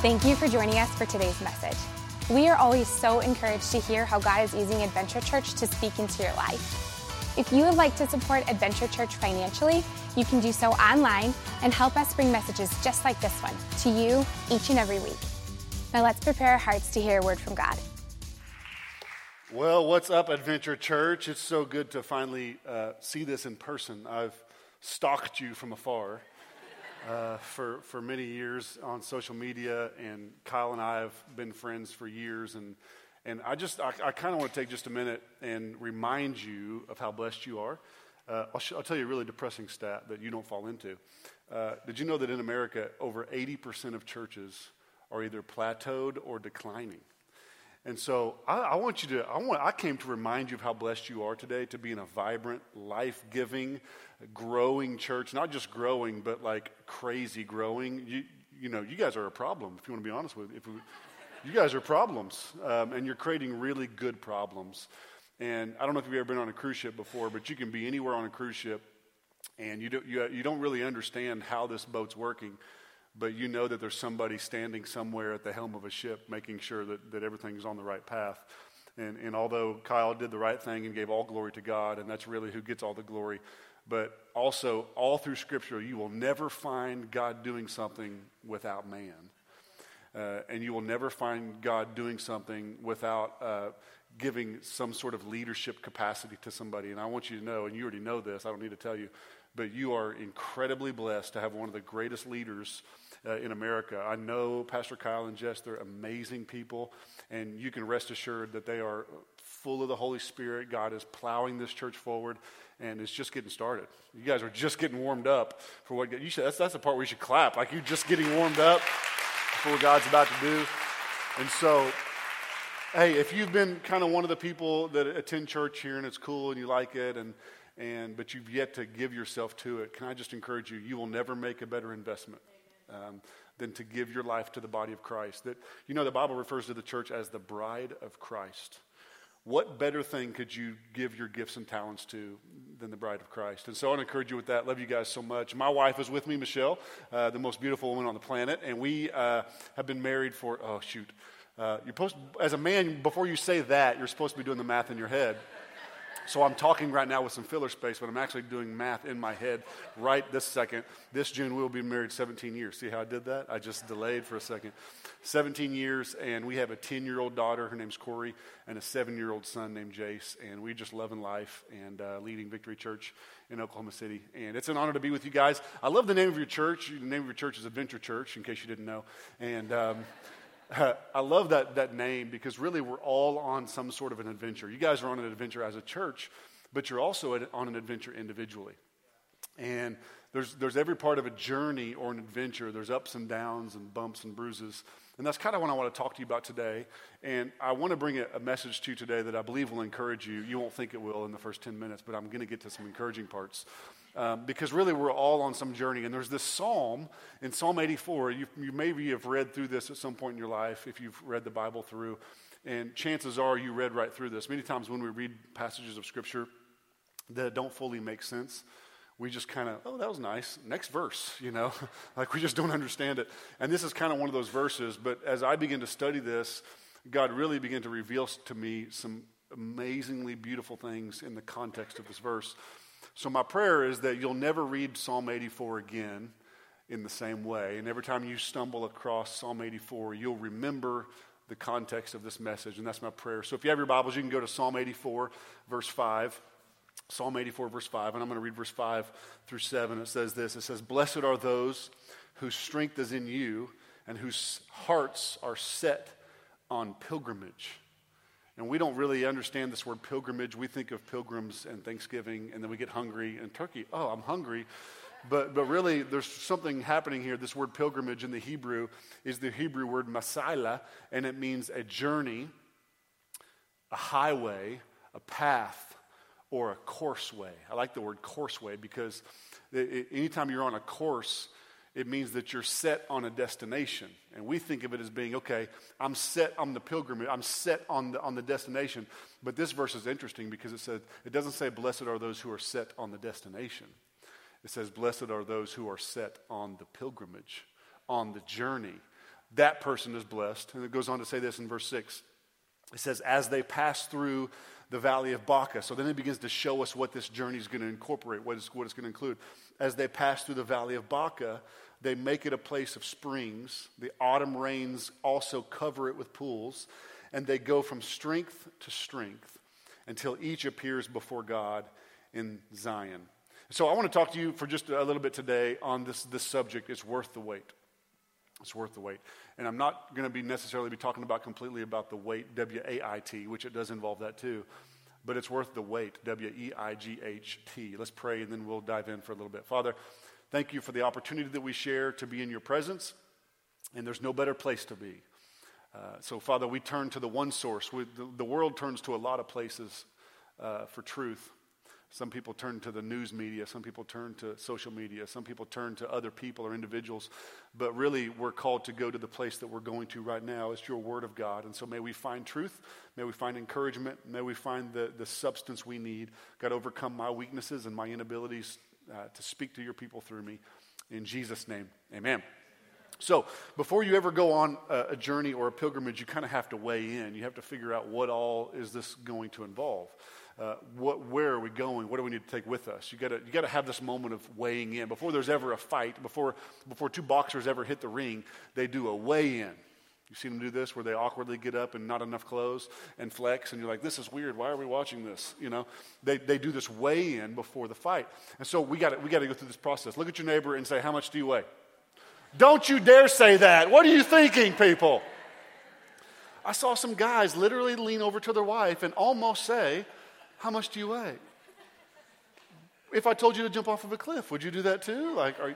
Thank you for joining us for today's message. We are always so encouraged to hear how God is using Adventure Church to speak into your life. If you would like to support Adventure Church financially, you can do so online and help us bring messages just like this one to you each and every week. Now let's prepare our hearts to hear a word from God. Well, what's up, Adventure Church? It's so good to finally uh, see this in person. I've stalked you from afar uh, for, for many years on social media, and Kyle and I have been friends for years. And, and I just, I, I kind of want to take just a minute and remind you of how blessed you are. Uh, I'll, sh- I'll, tell you a really depressing stat that you don't fall into. Uh, did you know that in America, over 80% of churches are either plateaued or declining? And so I, I, want you to, I, want, I came to remind you of how blessed you are today to be in a vibrant, life giving, growing church. Not just growing, but like crazy growing. You, you know, you guys are a problem, if you want to be honest with you. you guys are problems, um, and you're creating really good problems. And I don't know if you've ever been on a cruise ship before, but you can be anywhere on a cruise ship, and you, do, you, you don't really understand how this boat's working but you know that there's somebody standing somewhere at the helm of a ship making sure that, that everything's on the right path. And, and although Kyle did the right thing and gave all glory to God, and that's really who gets all the glory, but also all through Scripture, you will never find God doing something without man. Uh, and you will never find God doing something without uh, giving some sort of leadership capacity to somebody. And I want you to know, and you already know this, I don't need to tell you, but you are incredibly blessed to have one of the greatest leaders uh, in America. I know Pastor Kyle and Jess, they're amazing people, and you can rest assured that they are full of the Holy Spirit. God is plowing this church forward, and it's just getting started. You guys are just getting warmed up for what you should. That's, that's the part where you should clap, like you're just getting warmed up for what God's about to do. And so, hey, if you've been kind of one of the people that attend church here and it's cool and you like it, and and but you've yet to give yourself to it, can I just encourage you? You will never make a better investment um, than to give your life to the body of Christ. That you know the Bible refers to the church as the bride of Christ. What better thing could you give your gifts and talents to than the bride of Christ? And so I want to encourage you with that. Love you guys so much. My wife is with me, Michelle, uh, the most beautiful woman on the planet, and we uh, have been married for oh shoot. Uh, you're supposed, as a man, before you say that, you're supposed to be doing the math in your head. So I'm talking right now with some filler space, but I'm actually doing math in my head right this second. This June we'll be married 17 years. See how I did that? I just delayed for a second. 17 years, and we have a 10 year old daughter. Her name's Corey, and a seven year old son named Jace. And we just loving life and uh, leading Victory Church in Oklahoma City. And it's an honor to be with you guys. I love the name of your church. The name of your church is Adventure Church, in case you didn't know. And um, I love that, that name because really we're all on some sort of an adventure. You guys are on an adventure as a church, but you're also on an adventure individually. And there's, there's every part of a journey or an adventure. There's ups and downs and bumps and bruises. And that's kind of what I want to talk to you about today. And I want to bring a, a message to you today that I believe will encourage you. You won't think it will in the first 10 minutes, but I'm going to get to some encouraging parts. Um, because really we're all on some journey. And there's this psalm in Psalm 84. You, you maybe have read through this at some point in your life if you've read the Bible through. And chances are you read right through this. Many times when we read passages of Scripture that don't fully make sense, we just kind of, oh, that was nice. Next verse, you know, like we just don't understand it. And this is kind of one of those verses. But as I begin to study this, God really began to reveal to me some amazingly beautiful things in the context of this verse. So, my prayer is that you'll never read Psalm 84 again in the same way. And every time you stumble across Psalm 84, you'll remember the context of this message. And that's my prayer. So, if you have your Bibles, you can go to Psalm 84, verse 5. Psalm 84, verse 5. And I'm going to read verse 5 through 7. It says this It says, Blessed are those whose strength is in you and whose hearts are set on pilgrimage. And we don't really understand this word pilgrimage. We think of pilgrims and Thanksgiving, and then we get hungry and turkey. Oh, I'm hungry. But, but really, there's something happening here. This word pilgrimage in the Hebrew is the Hebrew word masila, and it means a journey, a highway, a path, or a course way. I like the word course way because it, anytime you're on a course, it means that you're set on a destination. And we think of it as being, okay, I'm set on the pilgrimage, I'm set on the, on the destination. But this verse is interesting because it says, it doesn't say, blessed are those who are set on the destination. It says, blessed are those who are set on the pilgrimage, on the journey. that person is blessed. And it goes on to say this in verse 6. It says, as they pass through the valley of Baca. So then it begins to show us what this journey is going to incorporate, what, is, what it's going to include. As they pass through the valley of Baca, they make it a place of springs. The autumn rains also cover it with pools. And they go from strength to strength until each appears before God in Zion. So I want to talk to you for just a little bit today on this, this subject. It's worth the wait. It's worth the wait. And I'm not going to be necessarily be talking about completely about the weight, W A I T, which it does involve that too. But it's worth the wait, W E I G H T. Let's pray and then we'll dive in for a little bit. Father, thank you for the opportunity that we share to be in your presence. And there's no better place to be. Uh, so, Father, we turn to the one source. We, the, the, world turns to a lot of places uh, for truth. Some people turn to the news media. Some people turn to social media. Some people turn to other people or individuals. But really, we're called to go to the place that we're going to right now. It's your Word of God. And so may we find truth. May we find encouragement. May we find the, the substance we need. God, overcome my weaknesses and my inabilities uh, to speak to your people through me. In Jesus' name, amen. So, before you ever go on a, a journey or a pilgrimage, you kind of have to weigh in. You have to figure out what all is this going to involve uh, what, where are we going? What do we need to take with us? You got you to have this moment of weighing in. Before there's ever a fight, before, before two boxers ever hit the ring, they do a weigh in. You see them do this where they awkwardly get up and not enough clothes and flex, and you're like, this is weird. Why are we watching this? You know, they, they do this weigh in before the fight. And so we got we to go through this process. Look at your neighbor and say, How much do you weigh? Don't you dare say that. What are you thinking, people? I saw some guys literally lean over to their wife and almost say, how much do you weigh? If I told you to jump off of a cliff, would you do that too? Like, are,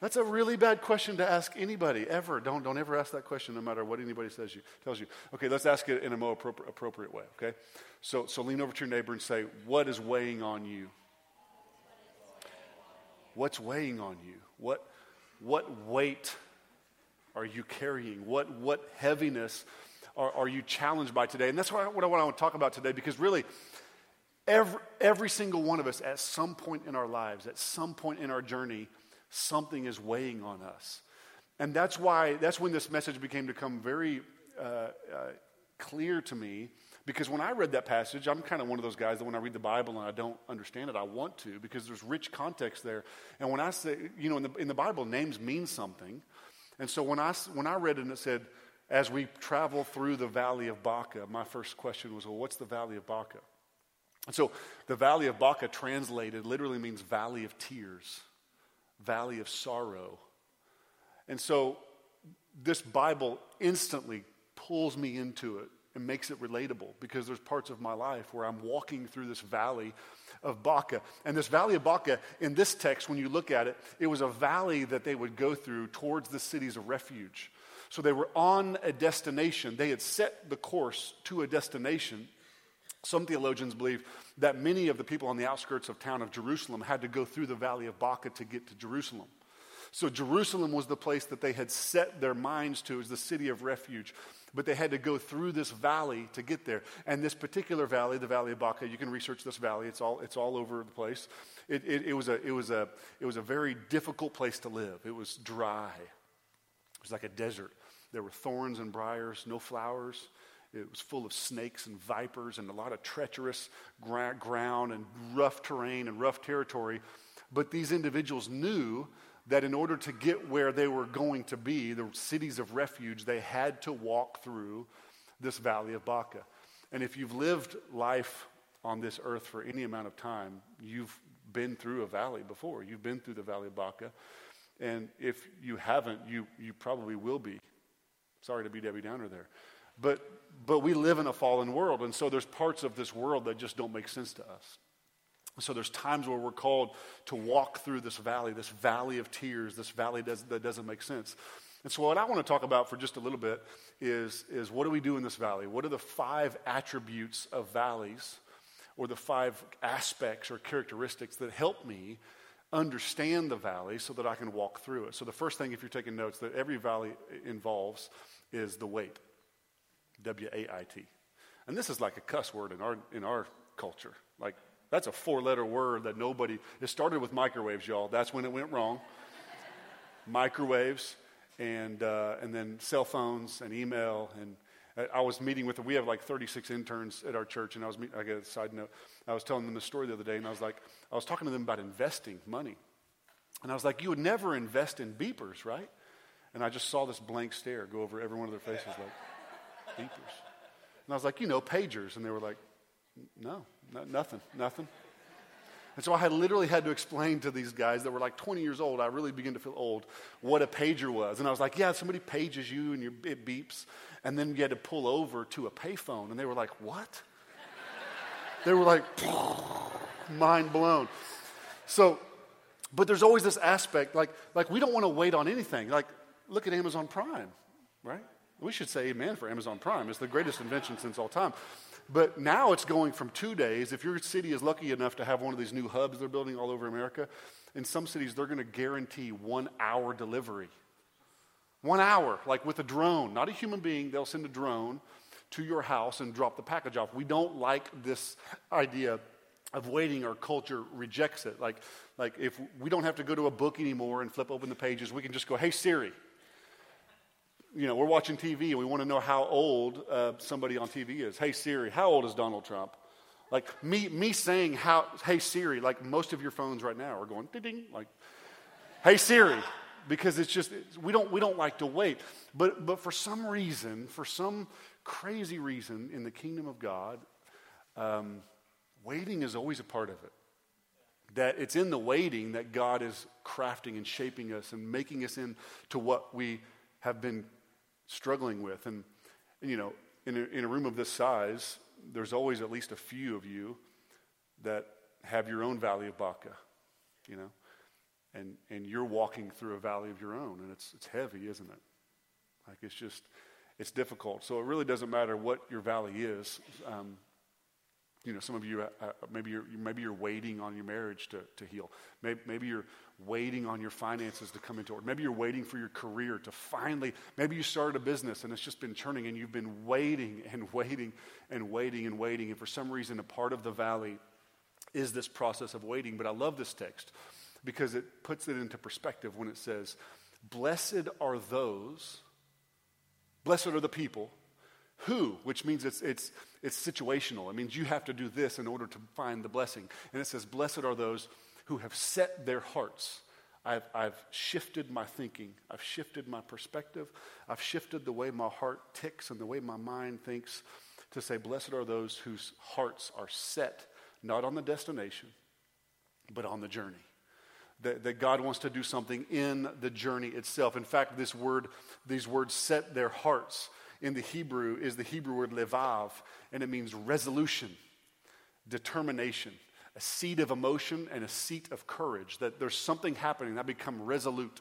that's a really bad question to ask anybody ever. Don't, don't ever ask that question no matter what anybody says you, tells you. Okay, let's ask it in a more appropriate, appropriate way, okay? So, so lean over to your neighbor and say, What is weighing on you? What's weighing on you? What, what weight are you carrying? What, what heaviness are, are you challenged by today? And that's what I, what I want to talk about today because really, Every, every single one of us, at some point in our lives, at some point in our journey, something is weighing on us. And that's why, that's when this message became to come very uh, uh, clear to me. Because when I read that passage, I'm kind of one of those guys that when I read the Bible and I don't understand it, I want to because there's rich context there. And when I say, you know, in the, in the Bible, names mean something. And so when I, when I read it and it said, as we travel through the valley of Baca, my first question was, well, what's the valley of Baca? And so the Valley of Baca translated literally means valley of tears, valley of sorrow. And so this Bible instantly pulls me into it and makes it relatable because there's parts of my life where I'm walking through this valley of Baca. And this valley of Baca, in this text, when you look at it, it was a valley that they would go through towards the cities of refuge. So they were on a destination. They had set the course to a destination. Some theologians believe that many of the people on the outskirts of town of Jerusalem had to go through the valley of Baca to get to Jerusalem. So Jerusalem was the place that they had set their minds to as the city of refuge. But they had to go through this valley to get there. And this particular valley, the Valley of Baca, you can research this valley. It's all, it's all over the place. It, it, it, was a, it, was a, it was a very difficult place to live. It was dry. It was like a desert. There were thorns and briars, no flowers. It was full of snakes and vipers and a lot of treacherous gra- ground and rough terrain and rough territory. But these individuals knew that in order to get where they were going to be, the cities of refuge, they had to walk through this valley of Baca. And if you've lived life on this earth for any amount of time, you've been through a valley before. You've been through the valley of Baca. And if you haven't, you, you probably will be. Sorry to be Debbie Downer there. But, but we live in a fallen world, and so there's parts of this world that just don't make sense to us. So there's times where we're called to walk through this valley, this valley of tears, this valley does, that doesn't make sense. And so what I want to talk about for just a little bit is, is what do we do in this valley? What are the five attributes of valleys or the five aspects or characteristics that help me understand the valley so that I can walk through it? So the first thing, if you're taking notes, that every valley involves is the wait. W A I T. And this is like a cuss word in our, in our culture. Like, that's a four letter word that nobody, it started with microwaves, y'all. That's when it went wrong. microwaves. and, uh, and then cell phones and email. And I was meeting with. We have like 36 interns at our church, and I was, meet, I got a side note. I was telling them the story the other day, and I was like, I was talking to them about investing money. And I was like, you would never invest in beepers, right? And I just saw this blank stare go over every one of their faces, like, beepers. And I was like, you know, pagers. And they were like, no, no nothing, nothing. And so I had literally had to explain to these guys that were like 20 years old, I really began to feel old, what a pager was. And I was like, yeah, somebody pages you and your, it beeps. And then you had to pull over to a payphone. And they were like, what? they were like, mind blown. So, but there's always this aspect, like, like we don't want to wait on anything. Like, look at Amazon Prime, right? We should say amen for Amazon Prime. It's the greatest invention since all time. But now it's going from two days. If your city is lucky enough to have one of these new hubs they're building all over America, in some cities they're going to guarantee one hour delivery. One hour, like with a drone, not a human being, they'll send a drone to your house and drop the package off. We don't like this idea of waiting. Our culture rejects it. Like, like if we don't have to go to a book anymore and flip open the pages, we can just go, hey, Siri, you know, we're watching TV and we want to know how old uh, somebody on TV is. Hey Siri, how old is Donald Trump? Like me, me saying how, hey Siri, like most of your phones right now are going ding, like, hey Siri, because it's just we don't we don't like to wait. But but for some reason, for some crazy reason, in the kingdom of God, um, waiting is always a part of it. That it's in the waiting that God is crafting and shaping us and making us into what we have been struggling with. And, and you know, in a, in a room of this size, there's always at least a few of you that have your own valley of Baca, you know, and, and you're walking through a valley of your own, and it's, it's heavy, isn't it? Like it's just, it's difficult. So it really doesn't matter what your valley is. Um, you know, some of you, uh, uh, maybe, you're, maybe you're waiting on your marriage to, to heal. Maybe, maybe you're waiting on your finances to come into order. Maybe you're waiting for your career to finally, maybe you started a business and it's just been churning and you've been waiting and waiting and waiting and waiting. And for some reason, a part of the valley is this process of waiting. But I love this text because it puts it into perspective when it says, Blessed are those, blessed are the people who, which means it's, it's, it's situational. It means you have to do this in order to find the blessing. And it says, Blessed are those who have set their hearts. I've, I've shifted my thinking. I've shifted my perspective. I've shifted the way my heart ticks and the way my mind thinks to say, Blessed are those whose hearts are set, not on the destination, but on the journey. That, that God wants to do something in the journey itself. In fact, this word, these words set their hearts in the Hebrew is the Hebrew word levav, and it means resolution, determination, a seat of emotion and a seat of courage. That there's something happening. I become resolute.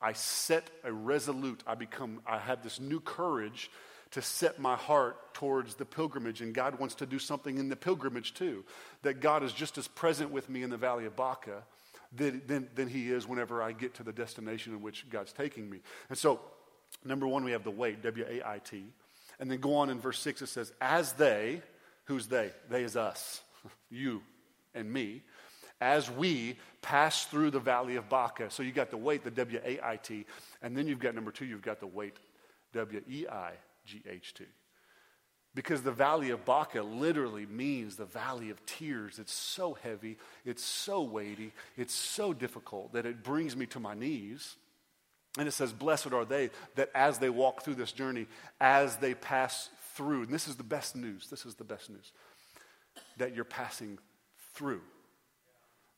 I set a resolute. I become, I have this new courage to set my heart towards the pilgrimage, and God wants to do something in the pilgrimage too. That God is just as present with me in the valley of Baca than, than, than He is whenever I get to the destination in which God's taking me. And so, Number one, we have the wait, W A I T. And then go on in verse 6, it says, As they, who's they? They is us, you and me, as we pass through the valley of Baca. So you got the wait, the W A I T. And then you've got number two, you've got the wait, W E I G H T. Because the valley of Baca literally means the valley of tears. It's so heavy, it's so weighty, it's so difficult that it brings me to my knees. And it says, Blessed are they that as they walk through this journey, as they pass through, and this is the best news, this is the best news, that you're passing through.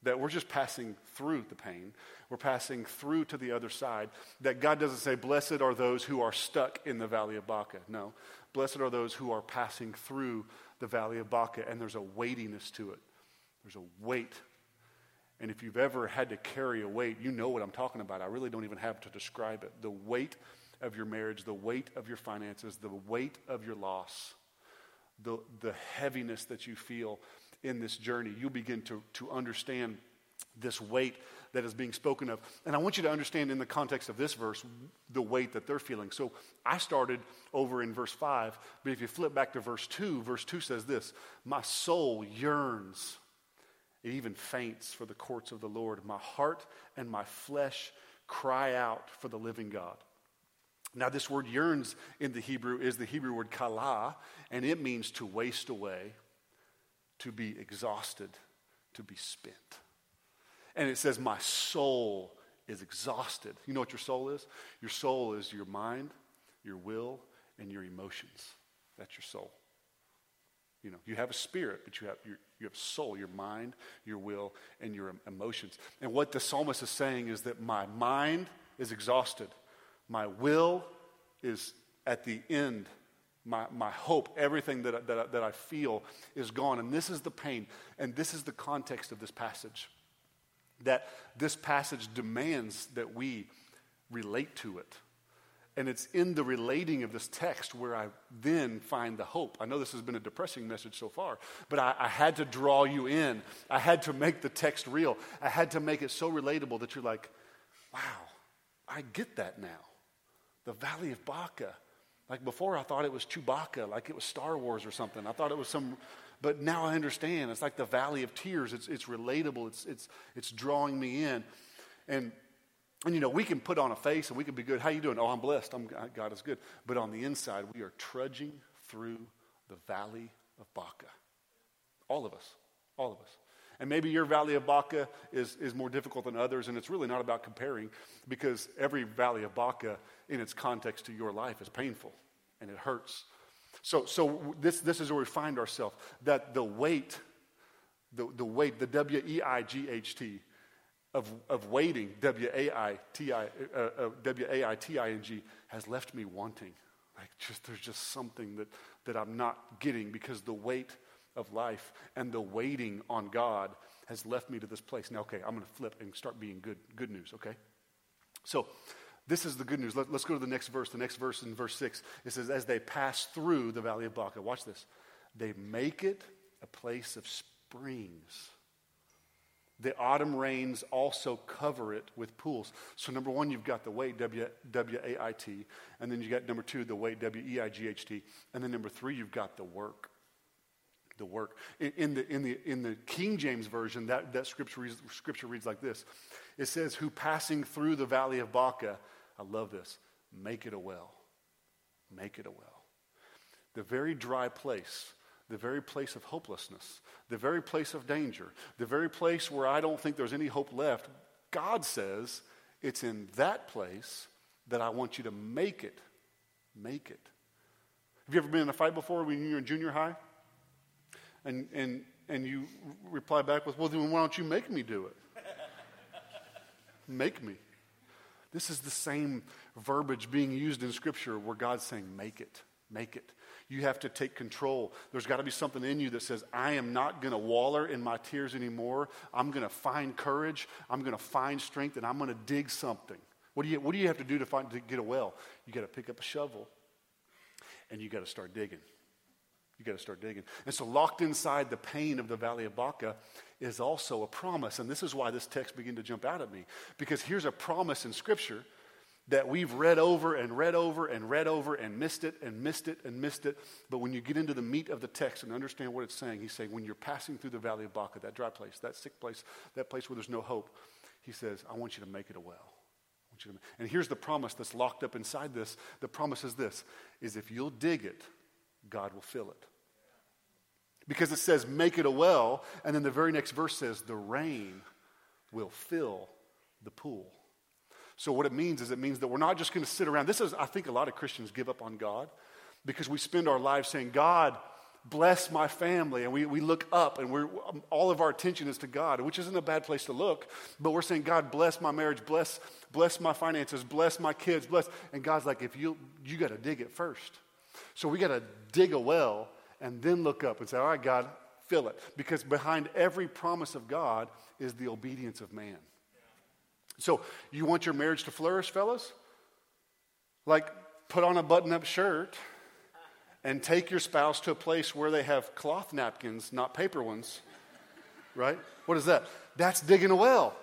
That we're just passing through the pain. We're passing through to the other side. That God doesn't say, Blessed are those who are stuck in the valley of Baca. No. Blessed are those who are passing through the valley of Baca, and there's a weightiness to it. There's a weight and if you've ever had to carry a weight, you know what I'm talking about. I really don't even have to describe it. The weight of your marriage, the weight of your finances, the weight of your loss, the, the heaviness that you feel in this journey. You begin to, to understand this weight that is being spoken of. And I want you to understand in the context of this verse the weight that they're feeling. So I started over in verse 5, but if you flip back to verse 2, verse 2 says this My soul yearns it even faints for the courts of the Lord. My heart and my flesh cry out for the living God. Now, this word yearns in the Hebrew is the Hebrew word kala, and it means to waste away, to be exhausted, to be spent. And it says, My soul is exhausted. You know what your soul is? Your soul is your mind, your will, and your emotions. That's your soul. You know, you have a spirit, but you have your, you have soul, your mind, your will, and your emotions. And what the psalmist is saying is that my mind is exhausted. My will is at the end. My, my hope, everything that that, that I feel is gone. And this is the pain. And this is the context of this passage. That this passage demands that we relate to it. And it's in the relating of this text where I then find the hope. I know this has been a depressing message so far, but I, I, had to draw you in. I had to make the text real. I had to make it so relatable that you're like, wow, I get that now. The Valley of Baca. Like before, I thought it was Chewbacca, like it was Star Wars or something. I thought it was some, but now I understand. It's like the Valley of Tears. It's, it's relatable, it's, it's, it's drawing me in. And and you know, we can put on a face and we can be good. How you doing? Oh, I'm blessed. I'm, uh, God is good. But on the inside, we are trudging through the valley of Baca. All of us. All of us. And maybe your valley of Baca is, is more difficult than others, and it's really not about comparing because every valley of Baca, in its context to your life, is painful and it hurts. So, so this, this is where we find ourselves that the weight, the, the weight, the W E I G H T, of, of waiting, W A I T I, uh, uh, W A I T I N G, has left me wanting. Like, just there's just something that, that I'm not getting because the weight of life and the waiting on God has left me to this place. Now, okay, I'm going to flip and start being good, good news, okay? So, this is the good news. Let, us go to the next verse. The next verse in verse 6, it says, As they pass through the valley of Baca, watch this, they make it a place of springs the autumn rains also cover it with pools. So, number one, you've got the weight, W A I T. And then you got number two, the weight, W E I G H T. And then number three, you've got the work. The work. In, in, the, in, the, in the King James Version, that, that scripture, reads, scripture reads like this It says, Who passing through the valley of Baca, I love this, make it a well. Make it a well. The very dry place the very place of hopelessness, the very place of danger, the very place where I don't think there's any hope left, God says it's in that place that I want you to make it. Make it. Have you ever been in a fight before when you were in junior high? And, and, and you reply back with, well, then why don't you make me do it? make me. This is the same verbiage being used in Scripture where God's saying, make it, make it. You have to take control. There's got to be something in you that says, I am not going to waller in my tears anymore. I'm going to find courage. I'm going to find strength, and I'm going to dig something. What do you, what do you have to do to, find, to get a well? You got to pick up a shovel, and you got to start digging. You got to start digging. And so, locked inside the pain of the Valley of Baca is also a promise. And this is why this text began to jump out at me. Because here's a promise in Scripture that we've read over and read over and read over and missed it and missed it and missed it. But when you get into the meat of the text and understand what it's saying, he's saying, when you're passing through the valley of Baca, that dry place, that sick place, that place where there's no hope, he says, I want you to make it a well. And here's the promise that's locked up inside this. The promise is this, is if you'll dig it, God will fill it. Because it says, make it a well, and then the very next verse says, the rain will fill the pool. So, what it means is it means that we're not just going to sit around. This is, I think, a lot of Christians give up on God because we spend our lives saying, God, bless my family. And we, we look up and we're, all of our attention is to God, which isn't a bad place to look. But we're saying, God, bless my marriage, bless, bless my finances, bless my kids, bless. And God's like, if you, you got to dig it first. So we got to dig a well and then look up and say, all right, God, fill it. Because behind every promise of God is the obedience of man. So, you want your marriage to flourish, fellas? Like, put on a button up shirt and take your spouse to a place where they have cloth napkins, not paper ones. Right? What is that? That's digging a well.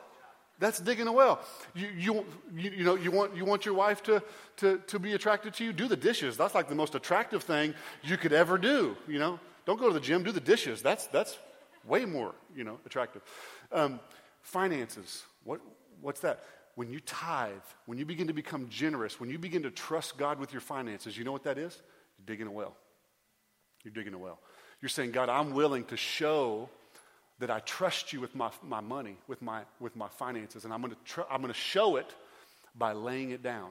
That's digging a well. You, you, you, you, know, you, want, you want your wife to, to, to be attracted to you? Do the dishes. That's like the most attractive thing you could ever do. You know, don't go to the gym, do the dishes. That's, that's way more, you know, attractive. Um, finances. What, What's that? when you tithe, when you begin to become generous, when you begin to trust God with your finances, you know what that is? You're digging a well. You're digging a well. You're saying, God, I'm willing to show that I trust you with my, my money, with my, with my finances, and I'm going tr- to show it by laying it down.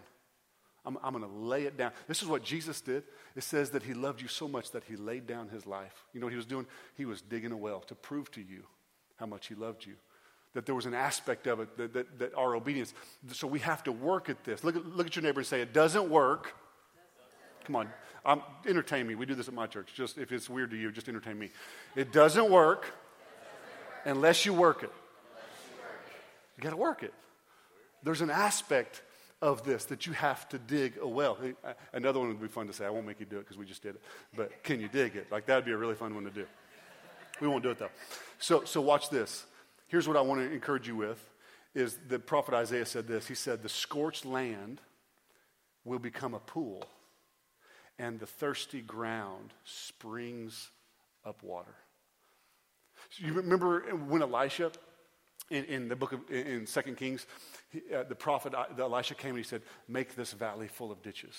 I'm, I'm going to lay it down. This is what Jesus did. It says that he loved you so much that he laid down his life. You know what he was doing? He was digging a well to prove to you how much he loved you. That there was an aspect of it that, that, that our obedience. So we have to work at this. Look at, look at your neighbor and say, It doesn't work. Come on, um, entertain me. We do this at my church. Just if it's weird to you, just entertain me. It doesn't work unless you work it. You got to work it. There's an aspect of this that you have to dig a well. Another one would be fun to say. I won't make you do it because we just did it. But can you dig it? Like that would be a really fun one to do. We won't do it though. So, so watch this. Here's what I want to encourage you with is the prophet Isaiah said this. He said, the scorched land will become a pool and the thirsty ground springs up water. So you remember when Elisha in, in the book of in, Second Kings, he, uh, the prophet uh, the Elisha came and he said, "Make this valley full of ditches."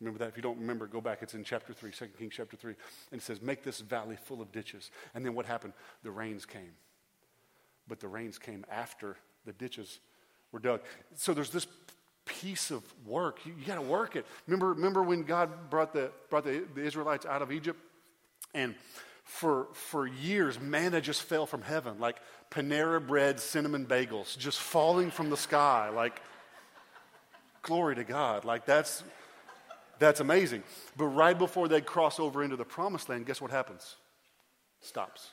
Remember that? If you don't remember, go back. It's in chapter 3, 2 Kings chapter 3. And it says, Make this valley full of ditches. And then what happened? The rains came. But the rains came after the ditches were dug. So there's this piece of work. You, you got to work it. Remember, remember when God brought, the, brought the, the Israelites out of Egypt? And for, for years, manna just fell from heaven, like Panera bread cinnamon bagels just falling from the sky. Like, glory to God. Like, that's, that's amazing. But right before they cross over into the promised land, guess what happens? Stops.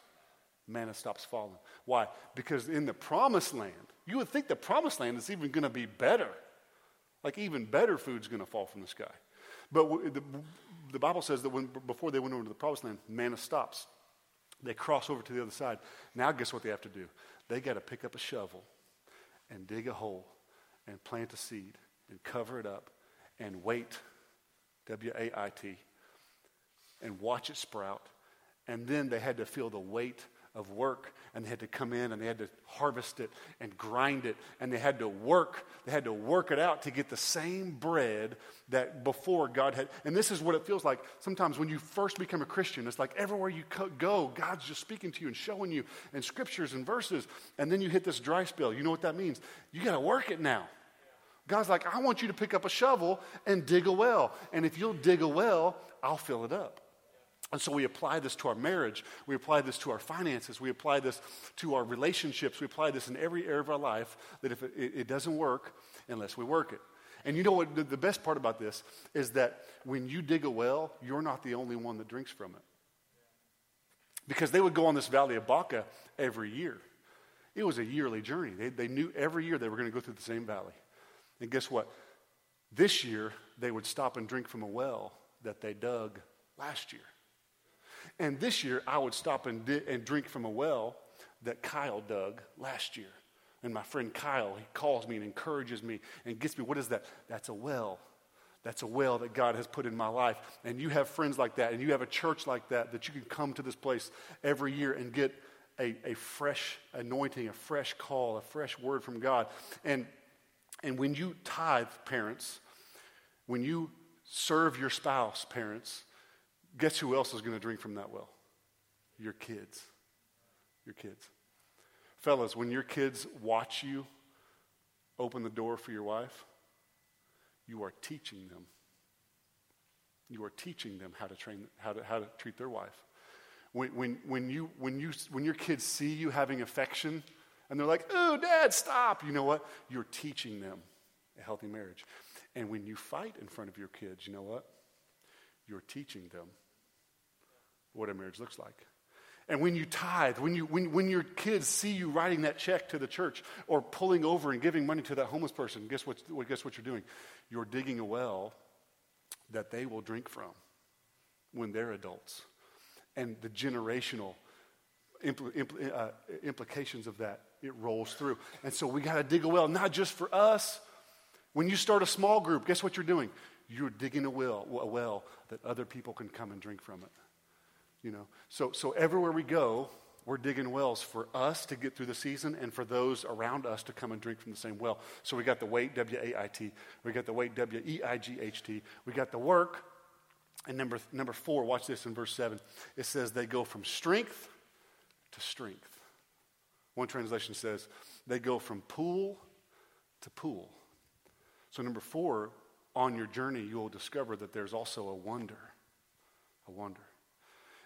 Manna stops falling. Why? Because in the promised land, you would think the promised land is even going to be better. Like, even better food's going to fall from the sky. But the, the Bible says that when, before they went over to the promised land, manna stops. They cross over to the other side. Now, guess what they have to do? They got to pick up a shovel and dig a hole and plant a seed and cover it up and wait, W A I T, and watch it sprout. And then they had to feel the weight of work and they had to come in and they had to harvest it and grind it and they had to work they had to work it out to get the same bread that before god had. And this is what it feels like sometimes when you first become a christian. It's like everywhere you go god's just speaking to you and showing you and scriptures and verses and then you hit this dry spell. You know what that means? You got to work it now. God's like i want you to pick up a shovel and dig a well and if you'll dig a well i'll fill it up and so we apply this to our marriage. We apply this to our finances. We apply this to our relationships. We apply this in every area of our life that if it, it doesn't work unless we work it. And you know what? The, best part about this is that when you dig a well, you're not the only one that drinks from it. Because they would go on this valley of Baca every year. It was a yearly journey. They, they knew every year they were going to go through the same valley. And guess what? This year, they would stop and drink from a well that they dug last year. And this year, I would stop and, di- and drink from a well that Kyle dug last year. And my friend Kyle, he calls me and encourages me and gets me. What is that? That's a well. That's a well that God has put in my life. And you have friends like that, and you have a church like that, that you can come to this place every year and get a, a fresh anointing, a fresh call, a fresh word from God. And, and when you tithe, parents, when you serve your spouse, parents, Guess who else is going to drink from that well? Your kids. Your kids. Fellas, when your kids watch you open the door for your wife, you are teaching them. You are teaching them how to train, how to, how to treat their wife. When, when, when, you, when, you, when your kids see you having affection and they're like, oh, dad, stop, you know what? You're teaching them a healthy marriage. And when you fight in front of your kids, you know what? You're teaching them what a marriage looks like. And when you tithe, when, you, when, when your kids see you writing that check to the church or pulling over and giving money to that homeless person, guess what, guess what you're doing? You're digging a well that they will drink from when they're adults. And the generational impl- impl- uh, implications of that, it rolls through. And so we got to dig a well, not just for us. When you start a small group, guess what you're doing? You're digging a well, a well that other people can come and drink from it. You know, so, so everywhere we go, We're digging wells for us to get through the season and for those around us to come and drink from the same well. So we got the wait, W A I T. We got the wait, W E I G H T. We got the work. And number, number four, watch this in verse 7. It says they go from strength to strength. One translation says they go from pool to pool. So, number four, on your journey, you will discover that there's also a wonder. A wonder.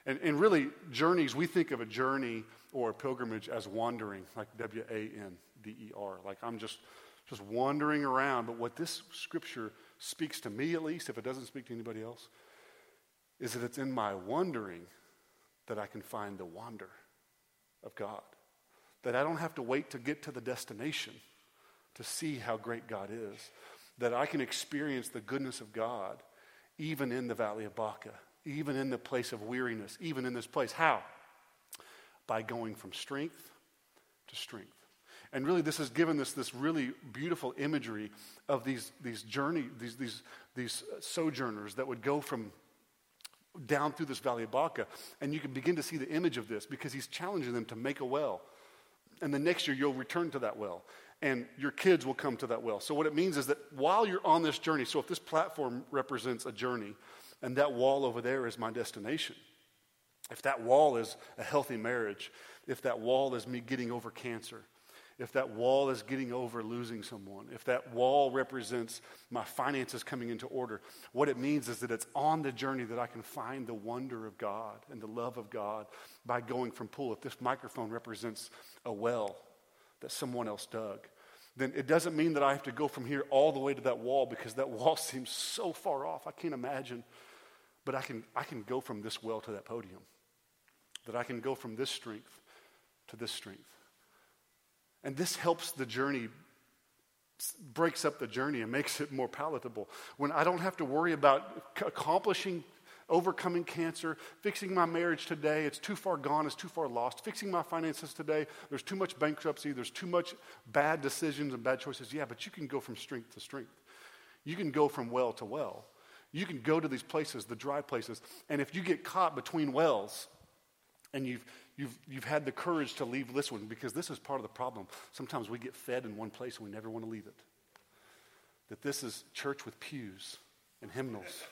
And, and really, journeys, we think of a journey or a pilgrimage as wandering, like W A N D E R. Like I'm just, just wandering around. But what this scripture speaks to me, at least, if it doesn't speak to anybody else, is that it's in my wandering that I can find the wonder of God. That I don't have to wait to get to the destination to see how great God is. That I can experience the goodness of God even in the valley of Baca even in the place of weariness, even in this place. How? By going from strength to strength. And really, this has given us this really beautiful imagery of these, these journey, these, these, these sojourners that would go from down through this valley of Baca. And you can begin to see the image of this because he's challenging them to make a well. And the next year, you'll return to that well. And your kids will come to that well. So, what it means is that while you're on this journey, so if this platform represents a journey, and that wall over there is my destination. If that wall is a healthy marriage, if that wall is me getting over cancer, if that wall is getting over losing someone, if that wall represents my finances coming into order, what it means is that it's on the journey that I can find the wonder of God and the love of God by going from pool. If this microphone represents a well that someone else dug, then it doesn't mean that I have to go from here all the way to that wall because that wall seems so far off. I can't imagine but I can, I can go from this well to that podium. That I can go from this strength to this strength. And this helps the journey, breaks up the journey and makes it more palatable. When I don't have to worry about accomplishing, overcoming cancer, fixing my marriage today, it's too far gone, it's too far lost, fixing my finances today, there's too much bankruptcy, there's too much bad decisions and bad choices. Yeah, but you can go from strength to strength. You can go from well to well. You can go to these places, the dry places, and if you get caught between wells and you've, you've, you've had the courage to leave this one, because this is part of the problem. Sometimes we get fed in one place and we never want to leave it. That this is church with pews and hymnals.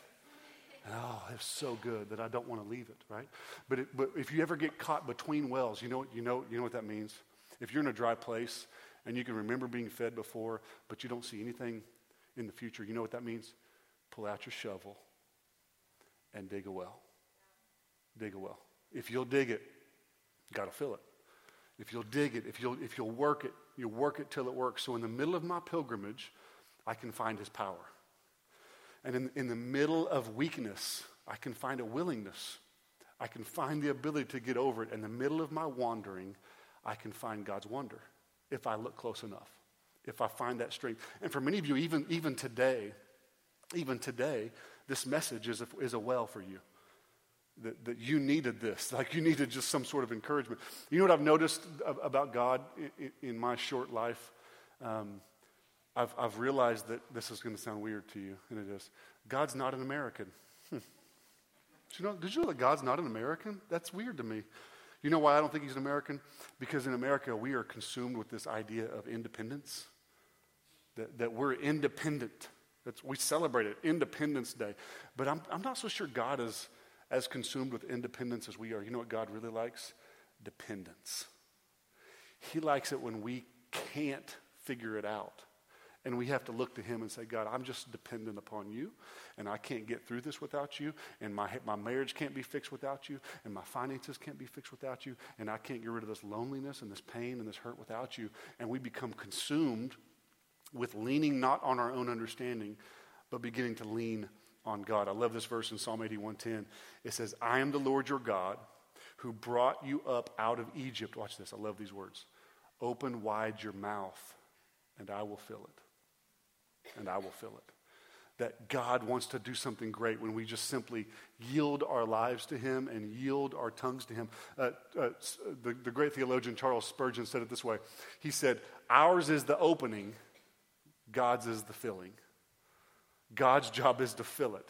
Oh, it's so good that I don't want to leave it, right? But, it, but if you ever get caught between wells, you know, you, know, you know what that means? If you're in a dry place and you can remember being fed before, but you don't see anything in the future, you know what that means? Pull out your shovel and dig a well. Dig a well. If you'll dig it, got to fill it. If you'll dig it, if you'll, if you'll work it, you'll work it till it works. So in the middle of my pilgrimage, I can find his power. And in, in the middle of weakness, I can find a willingness. I can find the ability to get over it. In the middle of my wandering, I can find God's wonder if I look close enough, if I find that strength. And for many of you, even, even today, even today, this message is a, is a well for you. That, that you needed this, like you needed just some sort of encouragement. You know what I've noticed about God in, in my short life? Um, I've, I've realized that this is going to sound weird to you, and it is. God's not an American. Hmm. Did, you know, did you know that God's not an American? That's weird to me. You know why I don't think he's an American? Because in America, we are consumed with this idea of independence, that, that we're independent. It's, we celebrate it, Independence Day. But I'm, I'm not so sure God is as consumed with independence as we are. You know what God really likes? Dependence. He likes it when we can't figure it out. And we have to look to him and say, God, I'm just dependent upon you, and I can't get through this without you, and my, my marriage can't be fixed without you, and my finances can't be fixed without you, and I can't get rid of this loneliness and this pain and this hurt without you. And we become consumed with leaning not on our own understanding, but beginning to lean on God. I love this verse in Psalm 81:10. It says, "I am the Lord your God who brought you up out of Egypt." Watch this. I love these words. "Open wide your mouth, and I will fill it." And I will fill it. That God wants to do something great when we just simply yield our lives to Him and yield our tongues to Him. Uh, uh, the, the great theologian Charles Spurgeon said it this way He said, Ours is the opening, God's is the filling. God's job is to fill it.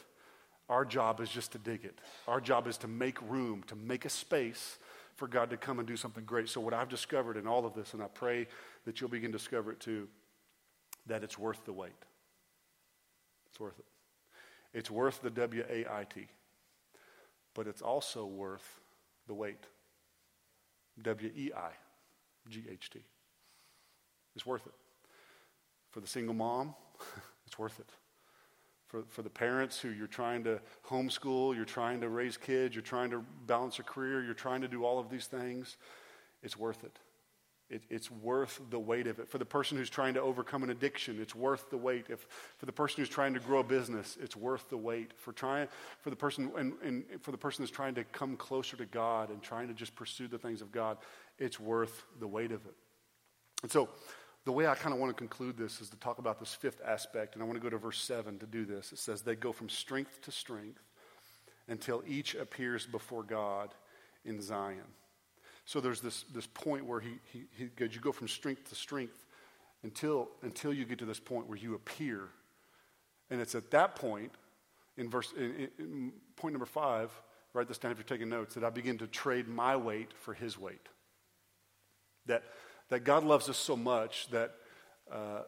Our job is just to dig it. Our job is to make room, to make a space for God to come and do something great. So, what I've discovered in all of this, and I pray that you'll begin to discover it too, that it's worth the wait. It's worth it. It's worth the W A I T, but it's also worth the wait. W E I G H T. It's worth it. For the single mom, it's worth it. For, for the parents who you're trying to homeschool, you're trying to raise kids, you're trying to balance a career, you're trying to do all of these things, it's worth it. It, it's worth the weight of it. For the person who's trying to overcome an addiction, it's worth the weight. If, for the person who's trying to grow a business, it's worth the weight. For, trying, for, the person, and, and for the person that's trying to come closer to God and trying to just pursue the things of God, it's worth the weight of it. And so, the way I kind of want to conclude this is to talk about this fifth aspect, and I want to go to verse 7 to do this. It says, They go from strength to strength until each appears before God in Zion. So there's this, this point where he, he, he goes, you go from strength to strength until, until you get to this point where you appear. And it's at that point, in verse in, in point number five, write this down if you're taking notes, that I begin to trade my weight for his weight. That, that God loves us so much that uh,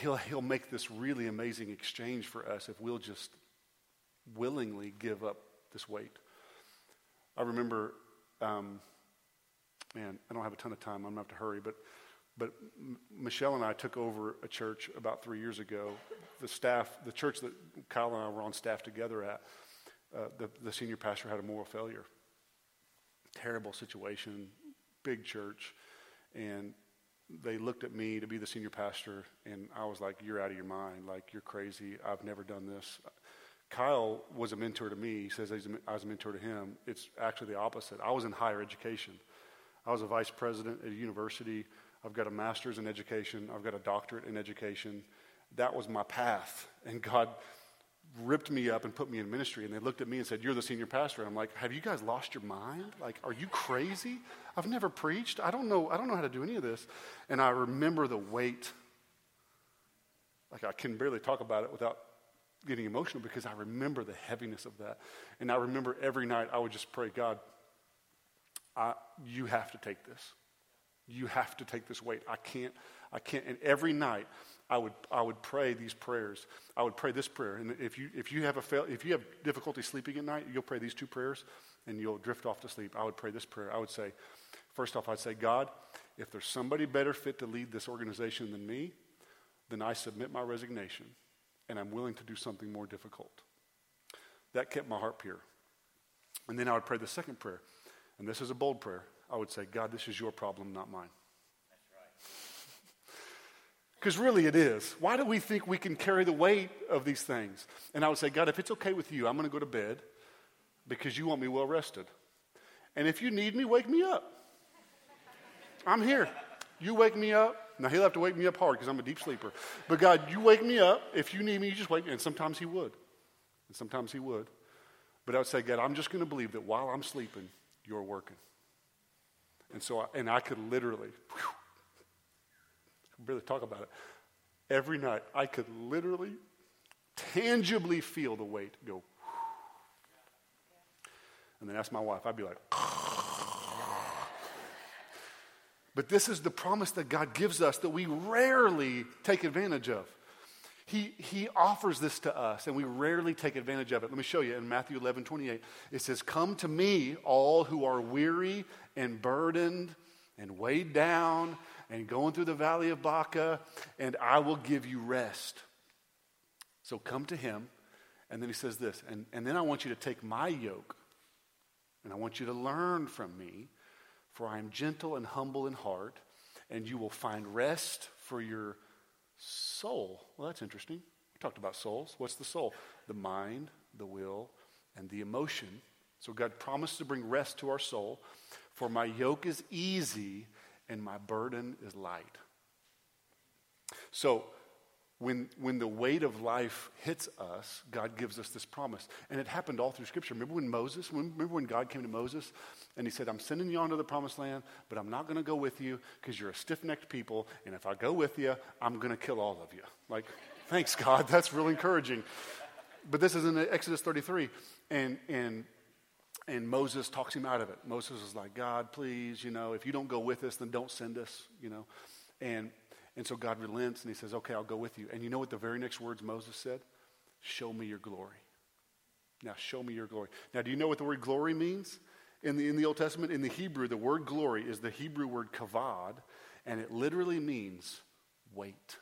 he'll, he'll make this really amazing exchange for us if we'll just willingly give up this weight. I remember um, man, I don't have a ton of time. I'm going to have to hurry. But, but Michelle and I took over a church about three years ago. The staff, the church that Kyle and I were on staff together at, uh, the, the senior pastor had a moral failure. Terrible situation, big church. And they looked at me to be the senior pastor, and I was like, You're out of your mind. Like, you're crazy. I've never done this. Kyle was a mentor to me. He says I was a mentor to him. It's actually the opposite. I was in higher education. I was a vice president at a university. I've got a master's in education. I've got a doctorate in education. That was my path. And God ripped me up and put me in ministry. And they looked at me and said, You're the senior pastor. And I'm like, Have you guys lost your mind? Like, are you crazy? I've never preached. I don't know. I don't know how to do any of this. And I remember the weight. Like, I can barely talk about it without getting emotional because I remember the heaviness of that. And I remember every night I would just pray, God, I, you have to take this. You have to take this weight. I can't, I can't. And every night I would, I would pray these prayers. I would pray this prayer. And if you, if you have a fail, if you have difficulty sleeping at night, you'll pray these two prayers and you'll drift off to sleep. I would pray this prayer. I would say, first off, I'd say, God, if there's somebody better fit to lead this organization than me, then I submit my resignation and I'm willing to do something more difficult. That kept my heart pure. And then I would pray the second prayer and this is a bold prayer, I would say, God, this is your problem, not mine. Because really it is. Why do we think we can carry the weight of these things? And I would say, God, if it's okay with you, I'm going to go to bed because you want me well rested. And if you need me, wake me up. I'm here. You wake me up. Now, he'll have to wake me up hard because I'm a deep sleeper. But God, you wake me up. If you need me, you just wake me. And sometimes he would. And sometimes he would. But I would say, God, I'm just going to believe that while I'm sleeping, you're working. And so, I, and I could literally, whew, really talk about it. Every night, I could literally, tangibly feel the weight go. And then ask my wife, I'd be like, but this is the promise that God gives us that we rarely take advantage of. He, he offers this to us, and we rarely take advantage of it. Let me show you in Matthew 11 28. It says, Come to me, all who are weary and burdened and weighed down and going through the valley of Baca, and I will give you rest. So come to him. And then he says this, and, and then I want you to take my yoke, and I want you to learn from me, for I am gentle and humble in heart, and you will find rest for your Soul. Well, that's interesting. We talked about souls. What's the soul? The mind, the will, and the emotion. So God promised to bring rest to our soul. For my yoke is easy and my burden is light. So when, when the weight of life hits us, God gives us this promise. And it happened all through Scripture. Remember when Moses, remember when God came to Moses and he said, I'm sending you on to the promised land, but I'm not going to go with you because you're a stiff necked people. And if I go with you, I'm going to kill all of you. Like, thanks, God. That's really encouraging. But this is in Exodus 33. And, and and Moses talks him out of it. Moses is like, God, please, you know, if you don't go with us, then don't send us, you know. And, and so God relents and he says, okay, I'll go with you. And you know what the very next words Moses said? Show me your glory. Now, show me your glory. Now, do you know what the word glory means? In the, in the Old Testament, in the Hebrew, the word glory is the Hebrew word kavod, and it literally means weight.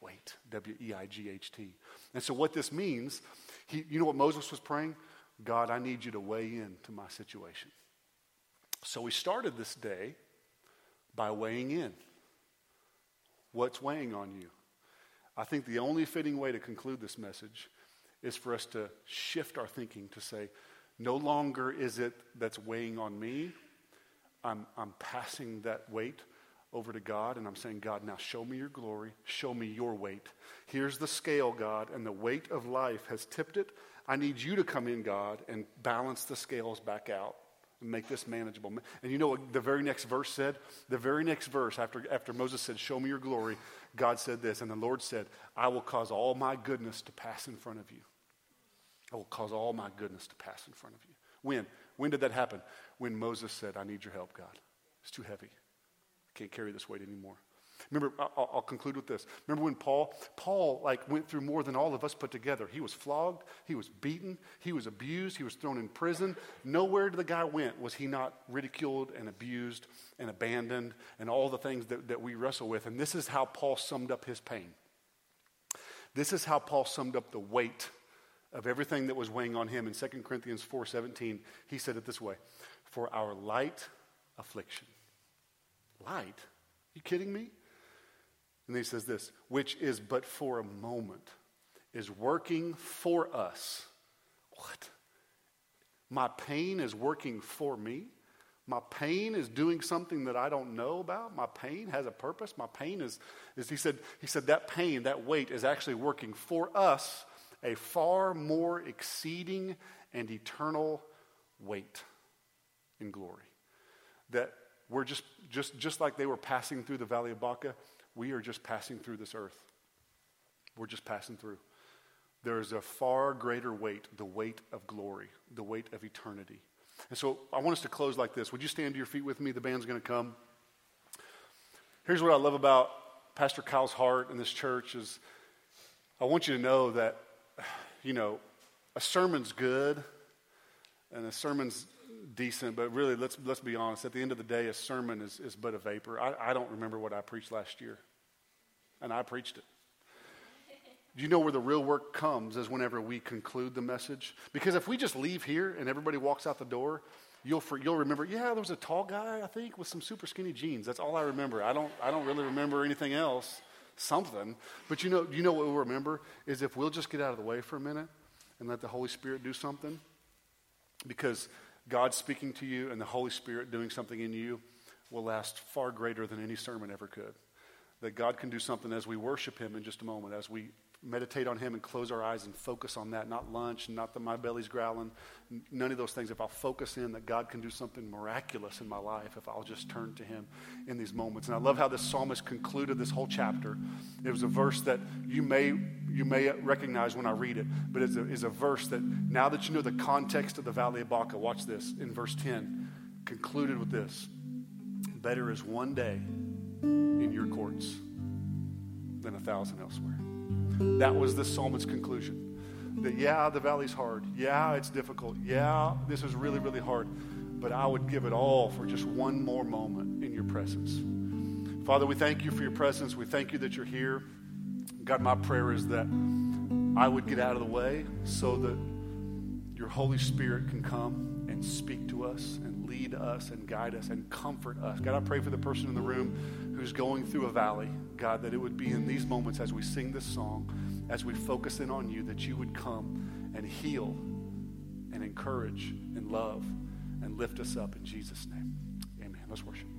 Weight. W E I G H T. And so, what this means, he, you know what Moses was praying? God, I need you to weigh in to my situation. So, we started this day by weighing in. What's weighing on you? I think the only fitting way to conclude this message is for us to shift our thinking to say, no longer is it that's weighing on me. I'm, I'm passing that weight over to God and I'm saying, God, now show me your glory, show me your weight. Here's the scale, God, and the weight of life has tipped it. I need you to come in, God, and balance the scales back out and make this manageable. And you know what the very next verse said? The very next verse, after, after Moses said, Show me your glory, God said this, and the Lord said, I will cause all my goodness to pass in front of you. I will cause all my goodness to pass in front of you. When? When did that happen? When Moses said, I need your help, God. It's too heavy. Can't carry this weight anymore. Remember, I'll, I'll, conclude with this. Remember when Paul, Paul like went through more than all of us put together. He was flogged, he was beaten, he was abused, he was thrown in prison. Nowhere did the guy went was he not ridiculed and abused and abandoned and all the things that, that we wrestle with. And this is how Paul summed up his pain. This is how Paul summed up the weight of everything that was weighing on him in 2 Corinthians 4:17. He said it this way: "For our light affliction." Light? You kidding me? And he says this, which is but for a moment, is working for us. What? My pain is working for me? My pain is doing something that I don't know about. My pain has a purpose. My pain is, is he said, he said that pain, that weight is actually working for us a far more exceeding and eternal weight in glory. That we're just, just, just like they were passing through the valley of Baca, we are just passing through this earth. We're just passing through. There is a far greater weight, the weight of glory, the weight of eternity. And so I want us to close like this. Would you stand to your feet with me? The band's going to come. Here's what I love about Pastor Kyle's heart in this church is I want you to know that, you know, a sermon's good and a sermon's decent, but really, let's, let's be honest. At the end of the day, a sermon is, is but a vapor. I, I don't remember what I preached last year, and I preached it. Do you know where the real work comes is whenever we conclude the message? Because if we just leave here and everybody walks out the door, you'll, you'll remember, yeah, there was a tall guy, I think, with some super skinny jeans. That's all I remember. I don't, I don't really remember anything else, something. But you know, you know what we'll remember is if we'll just get out of the way for a minute and let the Holy Spirit do something. Because God speaking to you and the Holy Spirit doing something in you will last far greater than any sermon ever could. That God can do something as we worship Him in just a moment, as we meditate on Him and close our eyes and focus on that, not lunch, not that my belly's growling, none of those things. If I'll focus in, that God can do something miraculous in my life if I'll just turn to Him in these moments. And I love how this psalmist concluded this whole chapter. It was a verse that you may, you may recognize when I read it, but it's a, it's a verse that now that you know the context of the Valley of Baca, watch this in verse 10, concluded with this Better is one day in your courts than a thousand elsewhere. That was the psalmist's conclusion. That, yeah, the valley's hard. Yeah, it's difficult. Yeah, this is really, really hard. But I would give it all for just one more moment in your presence. Father, we thank you for your presence. We thank you that you're here. God, my prayer is that I would get out of the way so that your Holy Spirit can come and speak to us and lead us and guide us and comfort us. God, I pray for the person in the room who's going through a valley, God, that it would be in these moments as we sing this song, as we focus in on you, that you would come and heal and encourage and love and lift us up in Jesus' name. Amen. Let's worship.